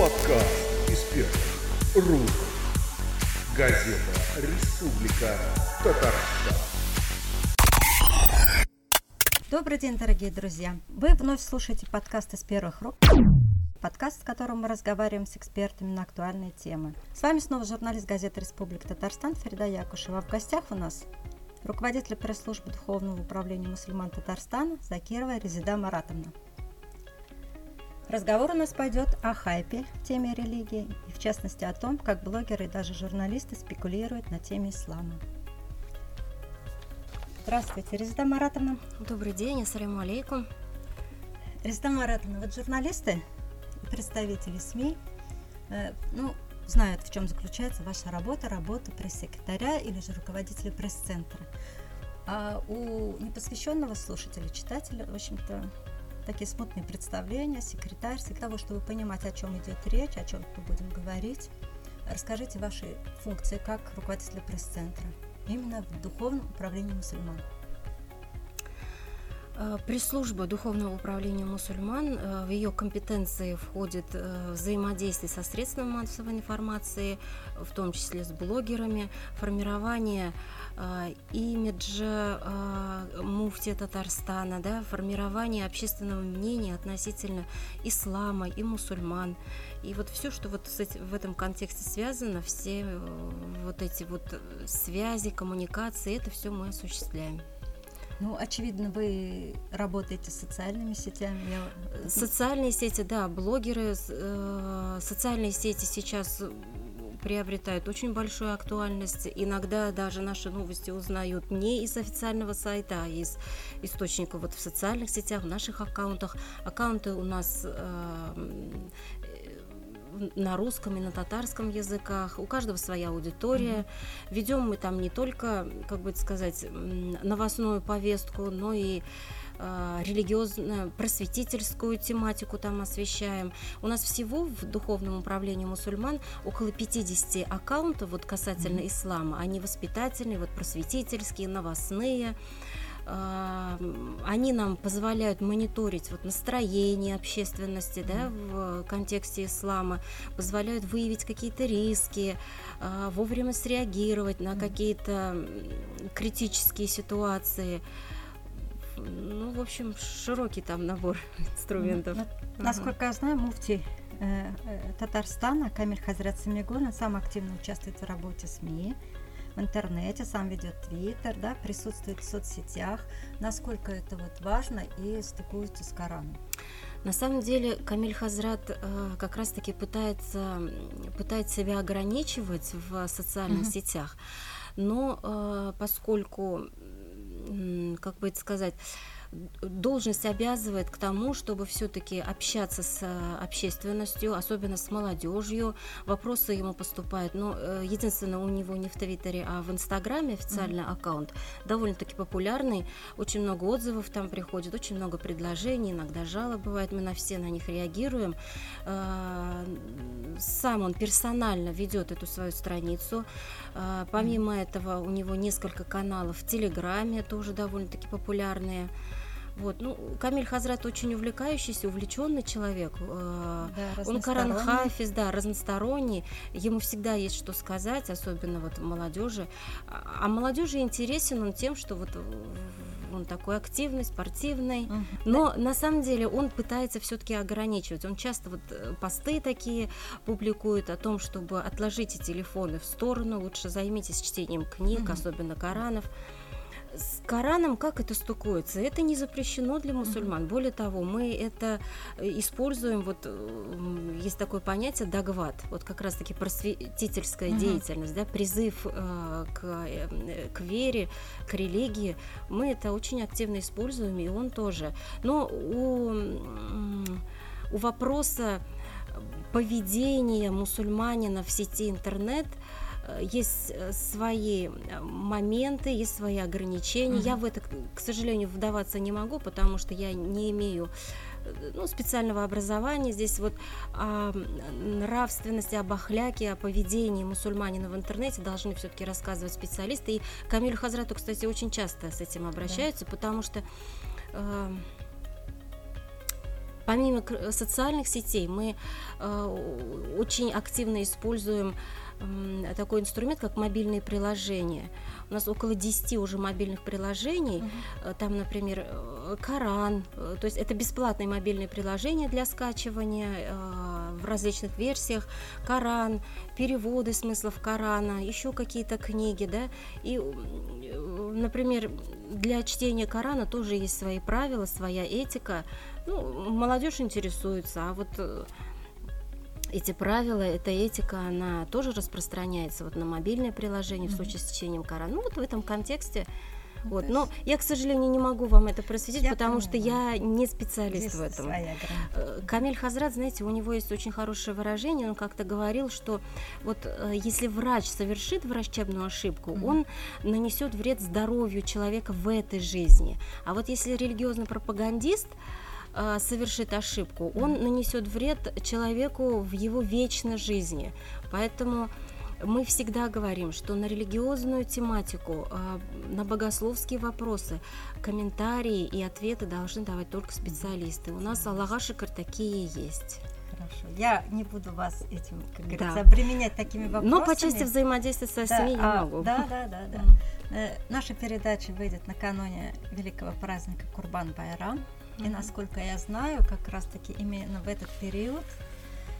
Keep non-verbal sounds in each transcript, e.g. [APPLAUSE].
Подкаст из первых рук. Газета «Республика Татарстан». Добрый день, дорогие друзья! Вы вновь слушаете подкаст из первых рук, подкаст, в котором мы разговариваем с экспертами на актуальные темы. С вами снова журналист газеты «Республика Татарстан» Ферида Якушева. В гостях у нас руководитель пресс-службы Духовного управления мусульман Татарстана Закирова Резида Маратовна. Разговор у нас пойдет о хайпе в теме религии и в частности о том, как блогеры и даже журналисты спекулируют на теме ислама. Здравствуйте, Резида Маратовна. Добрый день, ассаляму алейкум. Резида Маратовна, вот журналисты и представители СМИ э, ну, знают, в чем заключается ваша работа, работа пресс-секретаря или же руководителя пресс-центра. А у непосвященного слушателя, читателя, в общем-то, такие смутные представления, секретарь, для того, чтобы понимать, о чем идет речь, о чем мы будем говорить. Расскажите ваши функции как руководителя пресс-центра, именно в духовном управлении мусульман. Э, пресс-служба Духовного управления мусульман, э, в ее компетенции входит э, взаимодействие со средствами массовой информации, в том числе с блогерами, формирование имиджа муфти Татарстана, да, формирование общественного мнения относительно ислама и мусульман. И вот все, что вот в этом контексте связано, все вот эти вот связи, коммуникации, это все мы осуществляем. Ну, очевидно, вы работаете с социальными сетями. Я... Социальные сети, да, блогеры, э, социальные сети сейчас приобретают очень большую актуальность. Иногда даже наши новости узнают не из официального сайта, а из источников вот в социальных сетях, в наших аккаунтах. Аккаунты у нас э, на русском и на татарском языках. У каждого своя аудитория. Mm-hmm. Ведем мы там не только, как бы сказать, новостную повестку, но и а, религиозную, просветительскую тематику там освещаем. У нас всего в Духовном управлении мусульман около 50 аккаунтов вот касательно mm-hmm. ислама. Они воспитательные, вот просветительские, новостные. Они нам позволяют мониторить вот настроение общественности да, в контексте ислама, позволяют выявить какие-то риски, а, вовремя среагировать на какие-то критические ситуации. Ну, в общем, широкий там набор [LAUGHS] инструментов. Насколько я знаю, муфти э, э, Татарстана Камиль Хазрат Самигулин сам активно участвует в работе СМИ в интернете, сам ведет твиттер, да, присутствует в соцсетях. Насколько это вот важно и стыкуется с Кораном? На самом деле Камиль Хазрат э, как раз-таки пытается, пытается себя ограничивать в социальных mm-hmm. сетях, но э, поскольку, как бы это сказать, должность обязывает к тому, чтобы все-таки общаться с э, общественностью, особенно с молодежью. Вопросы ему поступают. Но э, единственное, у него не в Твиттере, а в Инстаграме официальный mm-hmm. аккаунт довольно-таки популярный. Очень много отзывов там приходит, очень много предложений, иногда жалоб бывает. Мы на все на них реагируем. Э, сам он персонально ведет эту свою страницу. Помимо этого, у него несколько каналов в Телеграме, тоже довольно-таки популярные. Вот, ну, Камиль Хазрат очень увлекающийся, увлеченный человек. Э, да, Он Коран Хафиз, да, разносторонний. Ему всегда есть что сказать, особенно вот молодежи. А, молодежи интересен он тем, что вот он такой активный, спортивный, uh-huh. но на самом деле он пытается все-таки ограничивать. Он часто вот э, посты такие публикует о том, чтобы отложите телефоны в сторону, лучше займитесь чтением книг, uh-huh. особенно Коранов. С Кораном как это стукуется? Это не запрещено для мусульман. Более того, мы это э, используем, вот есть такое понятие дагват, вот как раз-таки просветительская деятельность, да, призыв э, к, э, к вере, к религии. Мы это очень активно используем, и он тоже. Но у, у вопроса поведения мусульманина в сети интернет – Э, есть э, свои э, моменты, есть свои ограничения. Mm-hmm. Я в это, к сожалению, вдаваться не могу, потому что я не имею ну, специального образования. Здесь вот о нравственности, об ахляке, о поведении мусульманина в интернете должны все-таки рассказывать специалисты. И Камилю Хазрату, кстати, очень часто с этим обращаются, да. потому что помимо социальных сетей мы э, очень активно используем такой инструмент, как мобильные приложения. У нас около 10 уже мобильных приложений. Uh-huh. Там, например, э, Коран. Э, то есть это бесплатные мобильные приложения для скачивания в различных версиях. Коран, переводы смыслов Корана, еще какие-то книги, да. И, например, для чтения Корана тоже есть свои правила, своя этика. Ну, молодежь интересуется, а вот эти правила, эта этика, она тоже распространяется вот на мобильное приложение mm-hmm. в случае с чтением Корана. Ну вот в этом контексте ну, вот. Но я, к сожалению, не могу вам это просветить, я потому понимаю. что я не специалист Здесь в этом. Э, Камиль Хазрат, знаете, у него есть очень хорошее выражение. Он как-то говорил, что вот э, если врач совершит врачебную ошибку, mm-hmm. он нанесет вред здоровью человека в этой жизни. А вот если религиозный пропагандист совершит ошибку, он нанесет вред человеку в его вечной жизни. Поэтому мы всегда говорим, что на религиозную тематику, э, на богословские вопросы комментарии и ответы должны давать только специалисты. У нас Аллаха Шикар такие есть. Хорошо. Я не буду вас этим, как говорится, да. обременять такими вопросами. Но по части взаимодействия со да, СМИ я а, могу. Да, да, да, да. Mm. Наша передача выйдет накануне великого праздника Курбан Байрам. И насколько я знаю, как раз-таки именно в этот период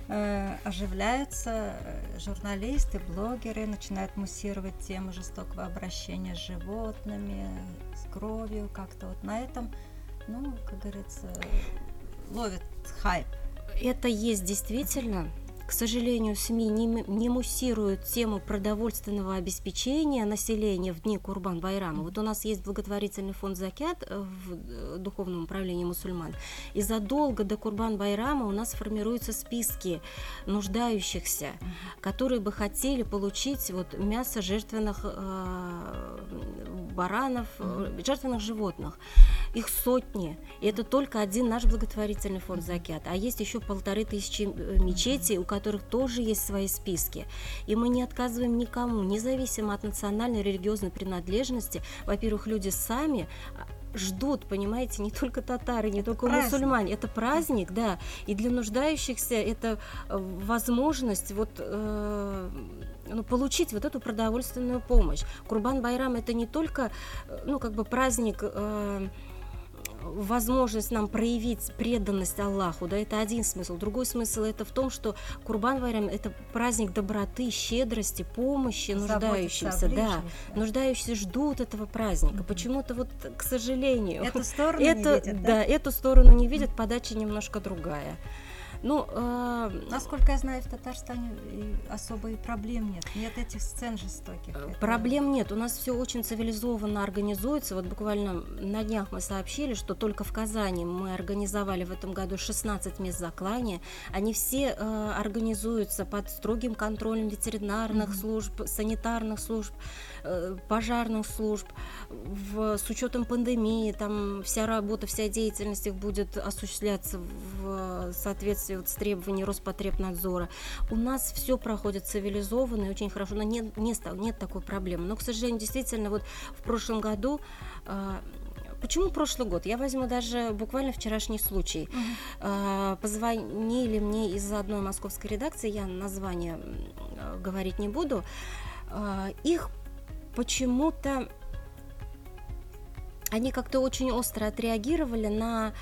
э, оживляются э, журналисты, блогеры, начинают муссировать тему жестокого обращения с животными, с кровью, как-то вот на этом, ну, как говорится, ловит хайп. Это есть действительно к сожалению, СМИ не, не муссируют тему продовольственного обеспечения населения в дни Курбан-Байрама. Вот у нас есть благотворительный фонд «Закят» в э, Духовном управлении мусульман. И задолго до Курбан-Байрама у нас формируются списки нуждающихся, которые бы хотели получить вот мясо жертвенных э, баранов, э, жертвенных животных. Их сотни. И это только один наш благотворительный фонд «Закят». А есть еще полторы тысячи э, мечетей, у которых которых тоже есть свои списки. И мы не отказываем никому, независимо от национальной религиозной принадлежности. Во-первых, люди сами а, ждут, понимаете, не только татары, не только праздник. мусульмане. Это праздник, да. И для нуждающихся это э, возможность вот э, ну, получить вот эту продовольственную помощь. Курбан Байрам это не только э, ну как бы праздник э, возможность нам проявить преданность Аллаху, да, это один смысл. Другой смысл это в том, что Курбан Вайрам это праздник доброты, щедрости, помощи нуждающимся, да. Нуждающиеся ждут этого праздника. Mm-hmm. Почему-то вот, к сожалению, эту сторону это, не видят, да? да, эту сторону не видят, подача немножко другая. Ну, э, насколько я знаю, в Татарстане особо и проблем нет. Нет этих сцен жестоких. Э, проблем это... нет. У нас все очень цивилизованно организуется. Вот буквально на днях мы сообщили, что только в Казани мы организовали в этом году 16 мест заклания. Они все э, организуются под строгим контролем ветеринарных mm-hmm. служб, санитарных служб. Э, пожарных служб, в, с учетом пандемии, там вся работа, вся деятельность их будет осуществляться в соответствии вот с требованиями Роспотребнадзора. У нас все проходит цивилизованно и очень хорошо, но нет, нет, нет такой проблемы. Но, к сожалению, действительно, вот в прошлом году э, Почему прошлый год? Я возьму даже буквально вчерашний случай. Uh-huh. Позвонили мне из одной московской редакции, я название говорить не буду. Их почему-то они как-то очень остро отреагировали на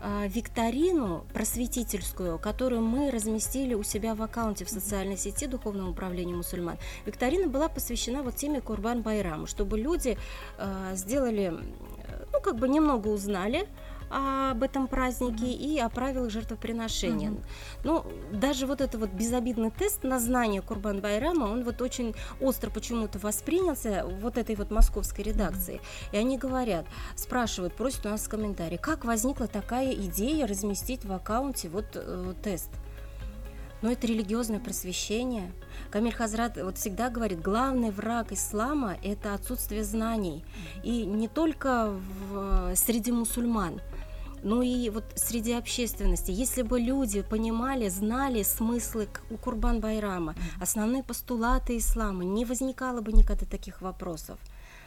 э, викторину просветительскую, которую мы разместили у себя в аккаунте в социальной сети Духовного управления мусульман. Викторина была посвящена вот теме Курбан Байраму, чтобы люди э, сделали, ну как бы немного узнали об этом празднике mm-hmm. и о правилах жертвоприношения. Mm-hmm. Ну, даже вот этот вот безобидный тест на знание Курбан Байрама, он вот очень остро почему-то воспринялся вот этой вот московской редакции. Mm-hmm. И они говорят, спрашивают, просят у нас в комментарии, как возникла такая идея разместить в аккаунте вот э, тест. Но это религиозное просвещение. Камиль Хазрат вот всегда говорит, главный враг ислама – это отсутствие знаний. И не только в, среди мусульман – ну и вот среди общественности, если бы люди понимали, знали смыслы у Курбан Байрама, основные постулаты ислама, не возникало бы никогда таких вопросов.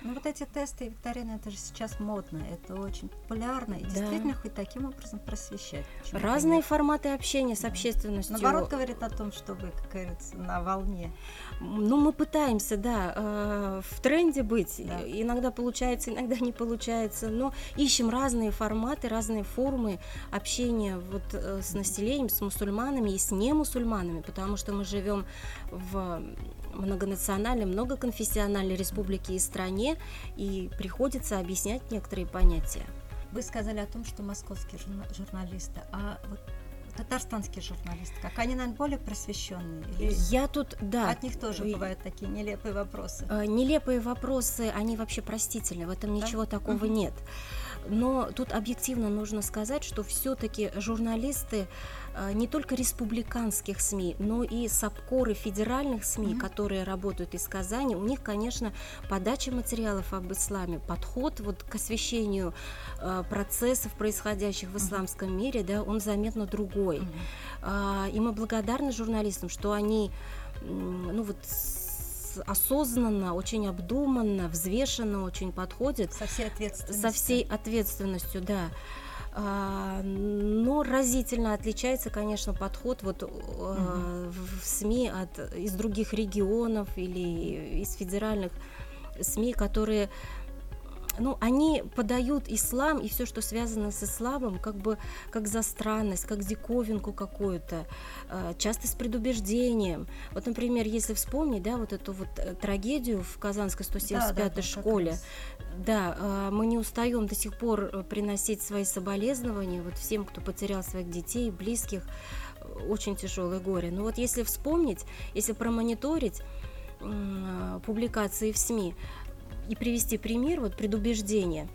Ну вот эти тесты и викторины, это же сейчас модно, это очень популярно, и Да. действительно хоть таким образом просвещать. Почему Разные нет? форматы общения с Да. общественностью. Наоборот, говорит о том, что вы, как говорится, на волне. Ну, мы пытаемся, да, э, в тренде быть. Да. Иногда получается, иногда не получается. Но ищем разные форматы, разные формы общения вот, э, с населением, с мусульманами и с немусульманами, потому что мы живем в многонациональной, многоконфессиональной республике и стране, и приходится объяснять некоторые понятия. Вы сказали о том, что московские журна- журналисты, а вот татарстанские журналисты, как они, наверное, более просвещенные? Или Я тут, да. от них тоже и- бывают такие нелепые вопросы? Э, Нелепые вопросы, они вообще простительны, в этом Да? ничего такого Мгм. нет. Но тут объективно нужно сказать, что все-таки журналисты э, не только республиканских СМИ, но и САПКОРы федеральных СМИ, Мгм. которые работают из Казани, у них, конечно, подача материалов об исламе, подход вот к освещению э, процессов, происходящих в исламском мире, да, он заметно другой. Мгм. А, И мы благодарны журналистам, что они ну вот осознанно, очень обдуманно, взвешенно очень подходят Со всей ответственностью. со всей ответственностью, да. А, Но разительно отличается, конечно, подход вот в в СМИ от из других регионов или из федеральных СМИ, которые ну, они подают ислам и все, что связано с исламом, как бы как за странность, как диковинку какую-то, э, часто с предубеждением. Вот, например, если вспомнить, да, вот эту вот э, трагедию в Казанской 175-й Да, да, школе, да, э, мы не устаем до сих пор приносить свои соболезнования вот всем, кто потерял своих детей, близких, очень тяжелое горе. Но вот если вспомнить, если промониторить публикации в СМИ и привести пример, вот предубеждение.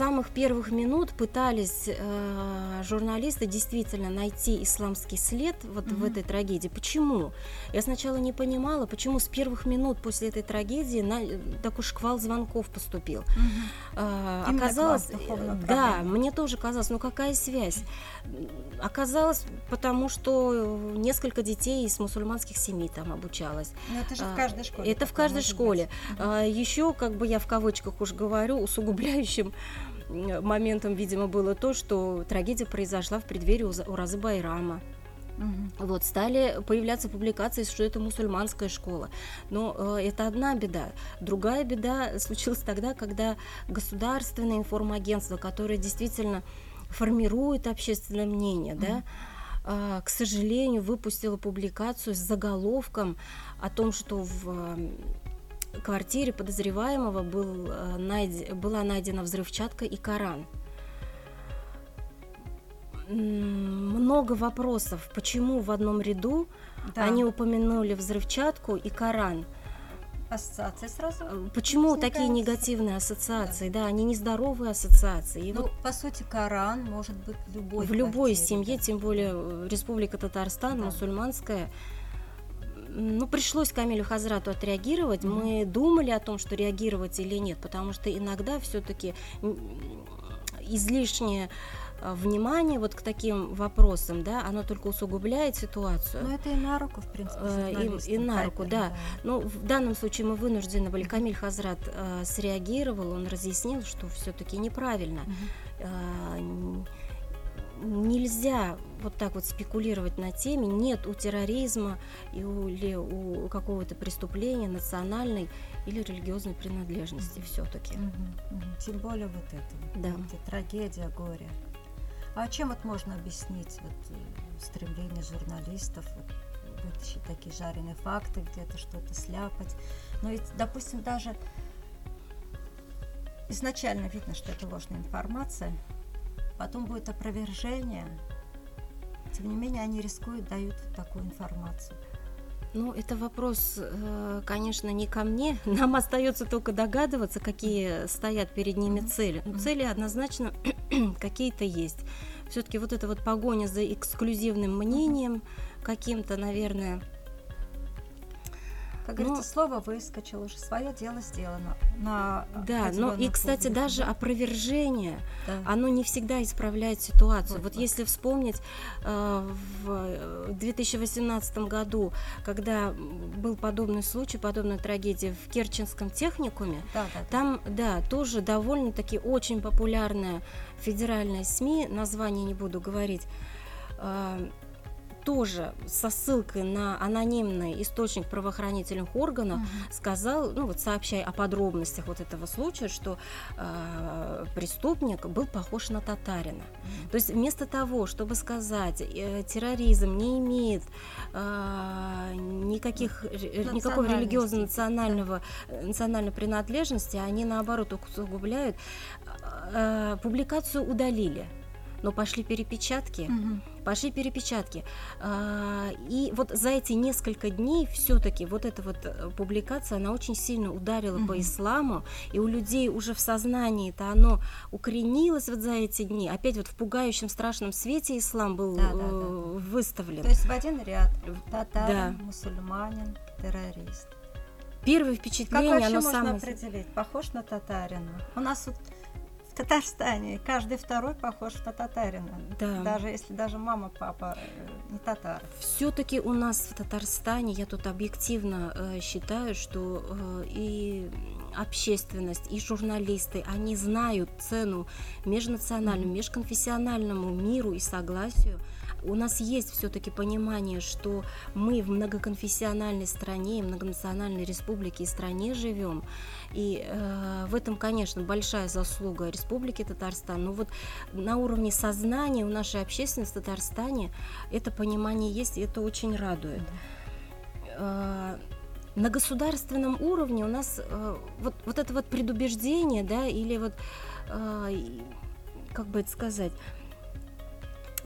Самых первых минут пытались э, журналисты действительно найти исламский след вот в Мгм. этой трагедии. Почему? Я сначала не понимала, почему с первых минут после этой трагедии на, такой шквал звонков поступил. А, Именно к вам, оказалось, в духовную э, да, мне тоже казалось, ну какая связь? Оказалось, потому что несколько детей из мусульманских семей там обучалось. Ну, это же А, в каждой школе. Это в каждой школе. быть. Мгм. Еще, как бы я в кавычках уж говорю, [LAUGHS] усугубляющим моментом, видимо, было то, что трагедия произошла в преддверии Уразы Байрама. Мгм. Вот, стали появляться публикации, что это мусульманская школа. Но э, это одна беда. Другая беда случилась тогда, когда государственное информагентство, которое действительно формирует общественное мнение, да, а, к сожалению, выпустила публикацию с заголовком о том, что в э, квартире подозреваемого был, э, найд- была найдена взрывчатка и Коран. Много вопросов, почему в одном ряду Да. они упомянули взрывчатку и Коран. Ассоциации сразу. Э, Почему Возникает. такие негативные ассоциации? Да, они нездоровые ассоциации. И Ну, вот по сути, Коран может быть в любой в любой квартире, семье, да. тем более э, Республика Татарстан, Да. мусульманская, ну, пришлось Камилю Хазрату отреагировать. Мы думали о том, что реагировать или нет, потому что иногда все-таки излишнее э, внимание вот к таким вопросам, да, оно только усугубляет ситуацию. Ну, это и на руку, в принципе, Э, и- и на руку, хайперам, да. Ну, в данном случае мы вынуждены были. Камиль Хазрат э, среагировал, он разъяснил, что все-таки неправильно. Мгм. Э, нельзя вот так вот спекулировать на теме. Нет у терроризма или у какого-то преступления национальной или религиозной принадлежности все-таки. Тем более вот это. Да. эта трагедия, горе. А чем вот можно объяснить вот, э, стремление журналистов вот, вытащить такие жареные факты, где-то что-то сляпать? Но ведь, допустим, даже изначально видно, что это ложная информация, потом будет опровержение. Тем не менее, они рискуют, дают вот такую информацию. Ну, это вопрос, э, конечно, не ко мне. [LAUGHS] Нам остается только догадываться, какие стоят перед ними цели. Мгм. цели однозначно [CLEARS THROAT] какие-то есть. Все-таки вот эта вот погоня за эксклюзивным мнением каким-то, наверное, Как Но- говорится, слово выскочило, уже свое дело сделано. На Да, но и, определенную кстати, публику, даже да. опровержение, Да. оно не всегда исправляет ситуацию. Вот, Вот, вот. если вспомнить э, в э, 2018 году, когда был подобный случай, подобная трагедия в Керченском техникуме, Да, да, да. там, да, тоже довольно-таки очень популярная федеральная СМИ, название не буду говорить, э, тоже со ссылкой на анонимный источник правоохранительных органов Мгм. сказал, ну вот сообщая о подробностях вот этого случая, что э, преступник был похож на татарина. То есть вместо того, чтобы сказать, э, терроризм не имеет э, никаких, никакого религиозно-национального э, национальной принадлежности, они наоборот усугубляют. Э, публикацию удалили. Но пошли перепечатки, Мгм. Пошли перепечатки. А, И вот за эти несколько дней все-таки вот эта вот э, публикация, она очень сильно ударила по Мгм. исламу, и у людей уже в сознании это оно укоренилось вот за эти дни. Опять вот в пугающем страшном свете ислам был Да, да, да. э, выставлен. То есть в один ряд Да. татарин, мусульманин, террорист. Первое Как впечатление, вообще оно можно самое... определить, похож на татарина? У нас вот Татарстане каждый второй похож на татарина. Да. Даже если даже мама, папа э, не татар. Все-таки у нас в Татарстане, я тут объективно э, считаю, что э, и общественность, и журналисты, они знают цену межнациональному, межконфессиональному миру и согласию. У нас есть все-таки понимание, что мы в многоконфессиональной стране, многонациональной республике и стране живем. И э, в этом, конечно, большая заслуга Республики Татарстан. Но вот на уровне сознания у нашей общественности в Татарстане это понимание есть, и это очень радует. Э, На государственном уровне у нас э, вот, вот это вот предубеждение, да, или вот, э, как бы это сказать,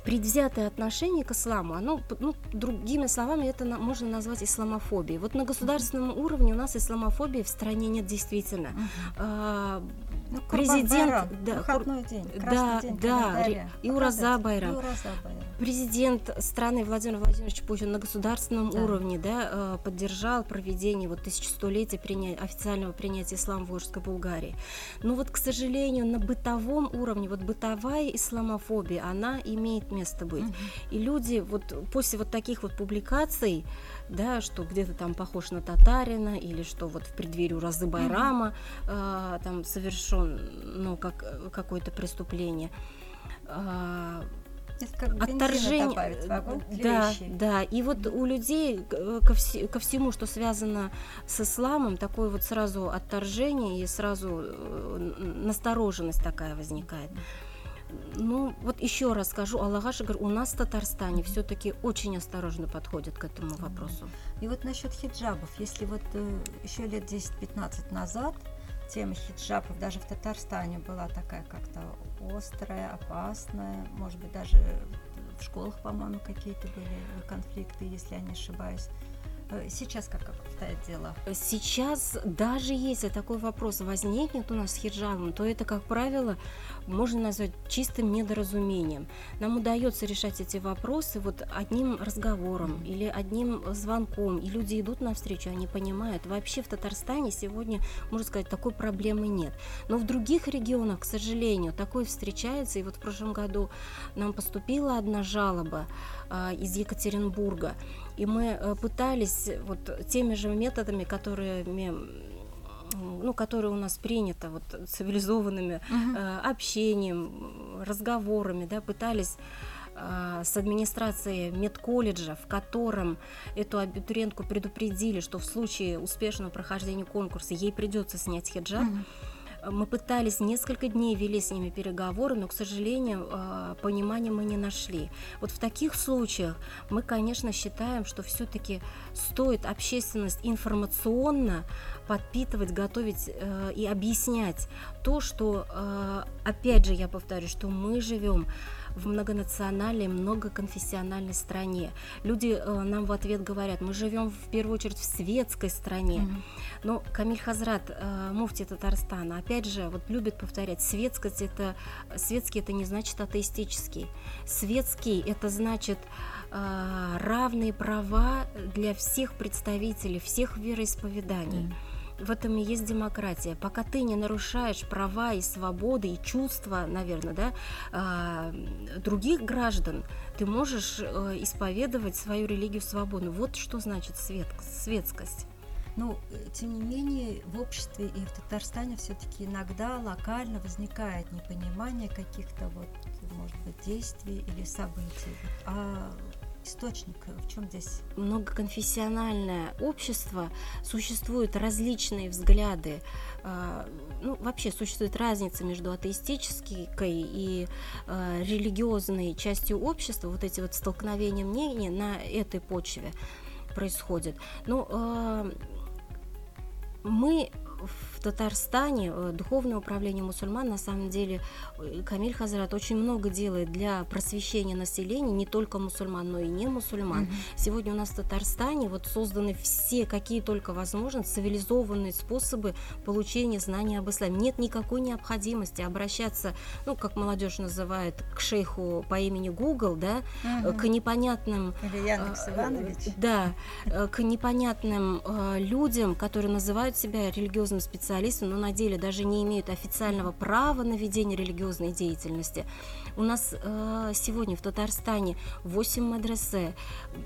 предвзятое отношение к исламу, оно, ну, другими словами, это на- можно назвать исламофобией. Вот на государственном уровне у нас исламофобии в стране нет действительно. А, Ну, Президент, да, выходной день, да, день да, и Ураза. Байрам. Президент страны Владимир Владимирович Путин на государственном Да. уровне да, э, поддержал проведение вот тысячелетия приня- официального принятия ислама в Волжской Булгарии. Но вот, к сожалению, на бытовом уровне, вот бытовая исламофобия, она имеет место быть. Мгм. И люди вот после вот таких вот публикаций, да, что где-то там похож на татарина, или что вот в преддверии Уразы Байрама э, там совершен, ну, как, какое-то преступление, бензина отторжение, добавить да, да, и вот у людей э, ко, все- ко всему, что связано с исламом, такое вот сразу отторжение и сразу э, настороженность такая возникает. Ну, вот еще раз скажу, Аллаха Шагар, у нас в Татарстане все-таки очень осторожно подходят к этому вопросу. И вот насчет хиджабов, если вот э, еще лет 10-15 назад тема хиджабов даже в Татарстане была такая как-то острая, опасная, может быть, даже в школах, по-моему, какие-то были конфликты, если я не ошибаюсь. Э, Сейчас как обстоят дела? Сейчас, даже если такой вопрос возникнет у нас с хиджабом, то это, как правило, можно назвать чистым недоразумением. Нам удается решать эти вопросы вот одним разговором или одним звонком, и люди идут навстречу, они понимают. Вообще в Татарстане сегодня, можно сказать, такой проблемы нет. Но в других регионах, к сожалению, такое встречается. И вот в прошлом году нам поступила одна жалоба а, из Екатеринбурга, и мы э, пытались вот теми же методами, которыми ну, которые у нас принято вот цивилизованными э, общением, разговорами, да, пытались э, с администрацией медколледжа, в котором эту абитуриентку предупредили, что в случае успешного прохождения конкурса ей придется снять хиджаб. Мгм. Мы пытались, несколько дней вели с ними переговоры, но, к сожалению, э, понимания мы не нашли. Вот в таких случаях мы, конечно, считаем, что все-таки стоит общественность информационно подпитывать, готовить э, и объяснять то, что, э, опять же, я повторю, что мы живем в многонациональной, многоконфессиональной стране. Люди э, нам в ответ говорят, мы живем в первую очередь в светской стране. Mm-hmm. Но Камиль Хазрат, э, муфти Татарстана, опять же, вот любит повторять, светскость это, светский это не значит атеистический. Светский это значит э, равные права для всех представителей, всех вероисповеданий. Mm-hmm в этом и есть демократия. Пока ты не нарушаешь права и свободы и чувства, наверное, да, а, других граждан, ты можешь э, исповедовать свою религию свободно. Вот что значит свет, светскость. Ну, э, тем не менее, в обществе и в Татарстане все-таки иногда локально возникает непонимание каких-то вот, может быть, действий или событий. А источник? В чем здесь? Многоконфессиональное общество, существуют различные взгляды. А, ну, вообще существует разница между атеистической и а, религиозной частью общества. Вот эти вот столкновения мнений на этой почве происходят. Ну, а, мы Татарстане э, духовное управление мусульман на самом деле э, Камиль Хазрат очень много делает для просвещения населения, не только мусульман, но и не мусульман. Mm-hmm. Сегодня у нас в Татарстане вот созданы все, какие только возможны, цивилизованные способы получения знаний об исламе. Нет никакой необходимости обращаться, ну, как молодежь называет, к шейху по имени Google, да, mm-hmm. к непонятным... Или Яндекс Иванович. Да, к непонятным людям, которые называют себя религиозным специалистом, но на деле даже не имеют официального права на ведение религиозной деятельности. У нас э, сегодня в Татарстане 8 мадресе,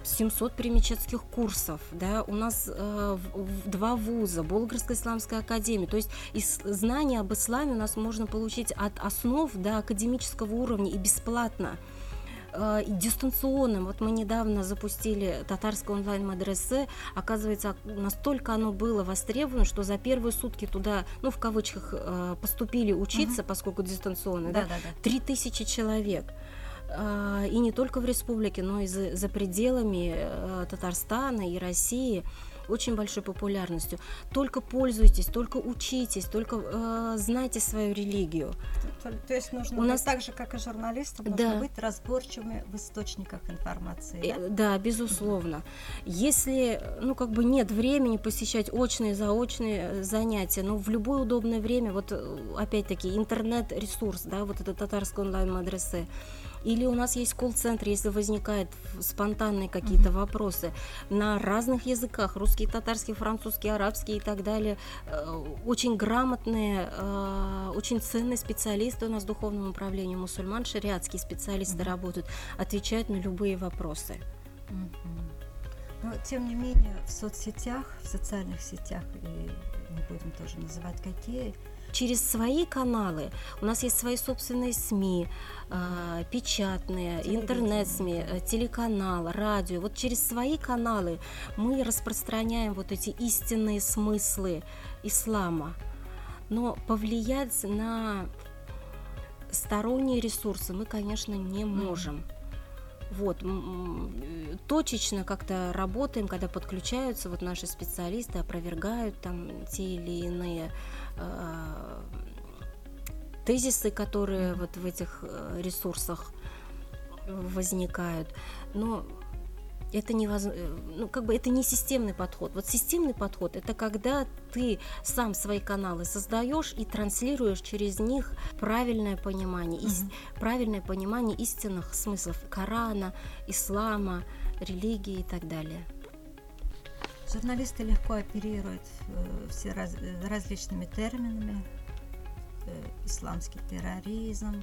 700 примечетских курсов, да, у нас э, два вуза, Болгарская исламская академия, то есть из знания об исламе у нас можно получить от основ до академического уровня и бесплатно э, дистанционным. Вот мы недавно запустили татарское онлайн-мадресе. Оказывается, настолько оно было востребовано, что за первые сутки туда, ну, в кавычках, э, поступили учиться, угу. поскольку дистанционно, да, да, да, 3000 человек э, и не только в республике, но и за, за пределами э, Татарстана и России очень большой популярностью. Только пользуйтесь, только учитесь, только э, знайте свою религию. То, то есть нужно У нас так же, как и журналистам, да. нужно быть разборчивыми в источниках информации. Да, э, да безусловно. Если, ну, как бы нет времени посещать очные, заочные э, занятия, но в любое удобное время, вот э, опять-таки интернет-ресурс, да, вот это татарское онлайн-мадресе, или у нас есть колл-центр, если возникают спонтанные какие-то mm-hmm. вопросы на разных языках, русский, татарский, французский, арабский и так далее. Э, очень грамотные, э, очень ценные специалисты у нас в духовном управлении мусульман, шариатские специалисты mm-hmm. работают, отвечают на любые вопросы. Mm-hmm. Но, тем не менее, в соцсетях, в социальных сетях, и не будем тоже называть какие, через свои каналы. У нас есть свои собственные СМИ, э, печатные, интернет-СМИ, э, телеканал, радио. Вот через свои каналы мы распространяем вот эти истинные смыслы ислама. Но повлиять на сторонние ресурсы мы, конечно, не можем. Вот, точечно как-то работаем, когда подключаются вот наши специалисты, опровергают там те или иные Э, тезисы, которые вот в этих э, ресурсах возникают. Но это невозможно, э, ну, как бы это не системный подход. Вот системный подход это когда ты сам свои каналы создаешь и транслируешь через них правильное понимание, mm-hmm. правильное понимание истинных смыслов Корана, ислама, религии и так далее. Журналисты легко оперируют э, все раз, различными терминами. Э, исламский терроризм,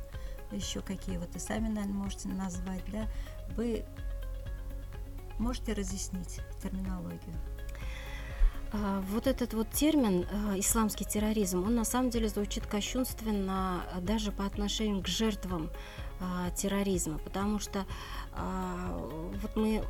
еще какие вот и сами, наверное, можете назвать, да? Вы можете разъяснить терминологию? А, вот этот вот термин э, исламский терроризм, он на самом деле звучит кощунственно даже по отношению к жертвам а, терроризма, потому что а, вот мы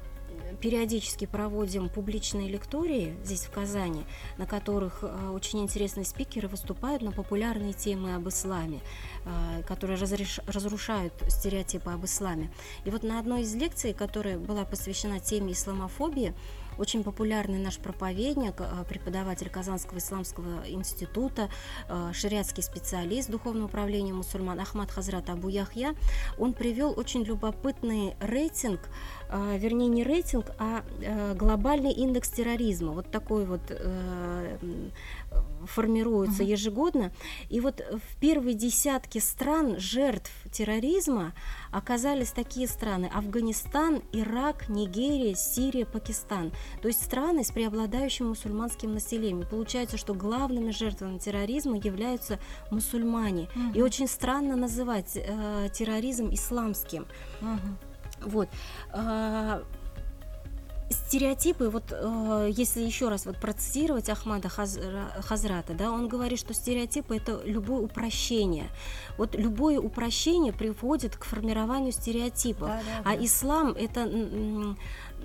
периодически проводим публичные лектории здесь, в Казани, на которых э, очень интересные спикеры выступают на популярные темы об исламе, э, которые разреш... разрушают стереотипы об исламе. И вот на одной из лекций, которая была посвящена теме исламофобии, очень популярный наш проповедник, преподаватель Казанского исламского института, шариатский специалист Духовного управления мусульман Ахмад Хазрат Абу Яхья. Он привел очень любопытный рейтинг а, вернее не рейтинг, а э, глобальный индекс терроризма. Вот такой вот э, формируется ежегодно. И вот в первой десятке стран жертв терроризма оказались такие страны Афганистан, Ирак, Нигерия, Сирия, Пакистан. То есть страны с преобладающим мусульманским населением. Получается, что главными жертвами терроризма являются мусульмане. Uh-huh. И очень странно называть э, терроризм исламским. Uh-huh. Вот. А, стереотипы, вот э, если еще раз вот процитировать Ахмада Хазрата, да, он говорит, что стереотипы это любое упрощение. Вот любое упрощение приводит к формированию стереотипов. Да, да, а да. ислам это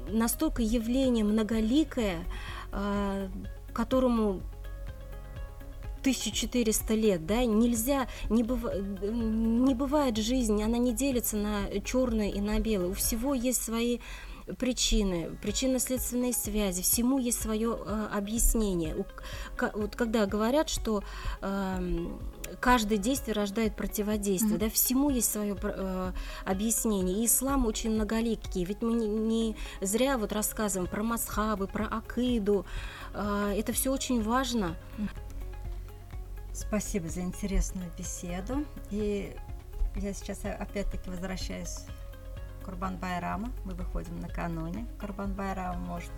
настолько явление многоликое, э, которому 1400 лет, да, нельзя, не, быв, не бывает жизнь, она не делится на черное и на белое, у всего есть свои причины, причинно-следственные связи, всему есть свое э, объяснение. У, к, вот когда говорят, что э, каждое действие рождает противодействие, mm-hmm. да, всему есть свое э, объяснение. И ислам очень многоликий, ведь мы не, не зря вот рассказываем про масхабы, про акиду, э, это все очень важно. Спасибо за интересную беседу. И я сейчас опять-таки возвращаюсь Курбан Байрама. Мы выходим накануне Курбан Байрама. Может,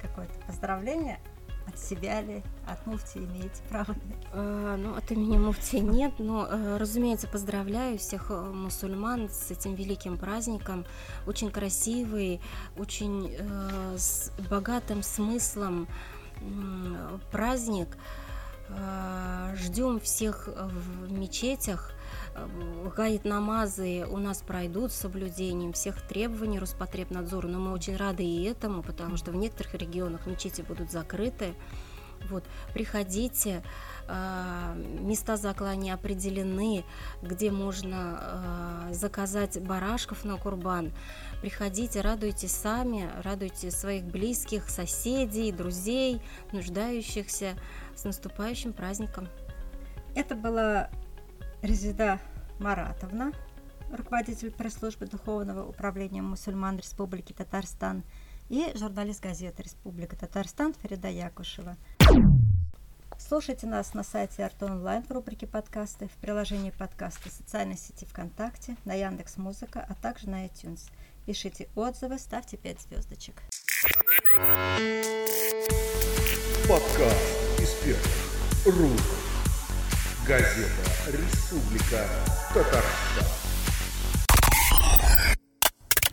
какое-то поздравление от себя ли, от муфти имеете право? Э, ну, от имени муфти нет, но, э, разумеется, поздравляю всех э, мусульман с этим великим праздником. Очень красивый, очень э, с богатым смыслом э, праздник. Э, Ждем всех в мечетях. Гаит намазы у нас пройдут с соблюдением всех требований Роспотребнадзора, но мы очень рады и этому, потому что в некоторых регионах мечети будут закрыты. Вот, приходите, э, места заклания определены, где можно заказать барашков на курбан. Приходите, радуйте сами, радуйте своих близких, соседей, друзей, нуждающихся. С наступающим праздником! Это была Резида Маратовна, руководитель пресс-службы Духовного управления мусульман Республики Татарстан и журналист газеты Республика Татарстан Фарида Якушева. Слушайте нас на сайте Арт Онлайн в рубрике подкасты, в приложении подкасты социальной сети ВКонтакте, на Яндекс Музыка, а также на iTunes. Пишите отзывы, ставьте 5 звездочек. Подкаст экспертов. РУ. Газета «Республика Татарстан».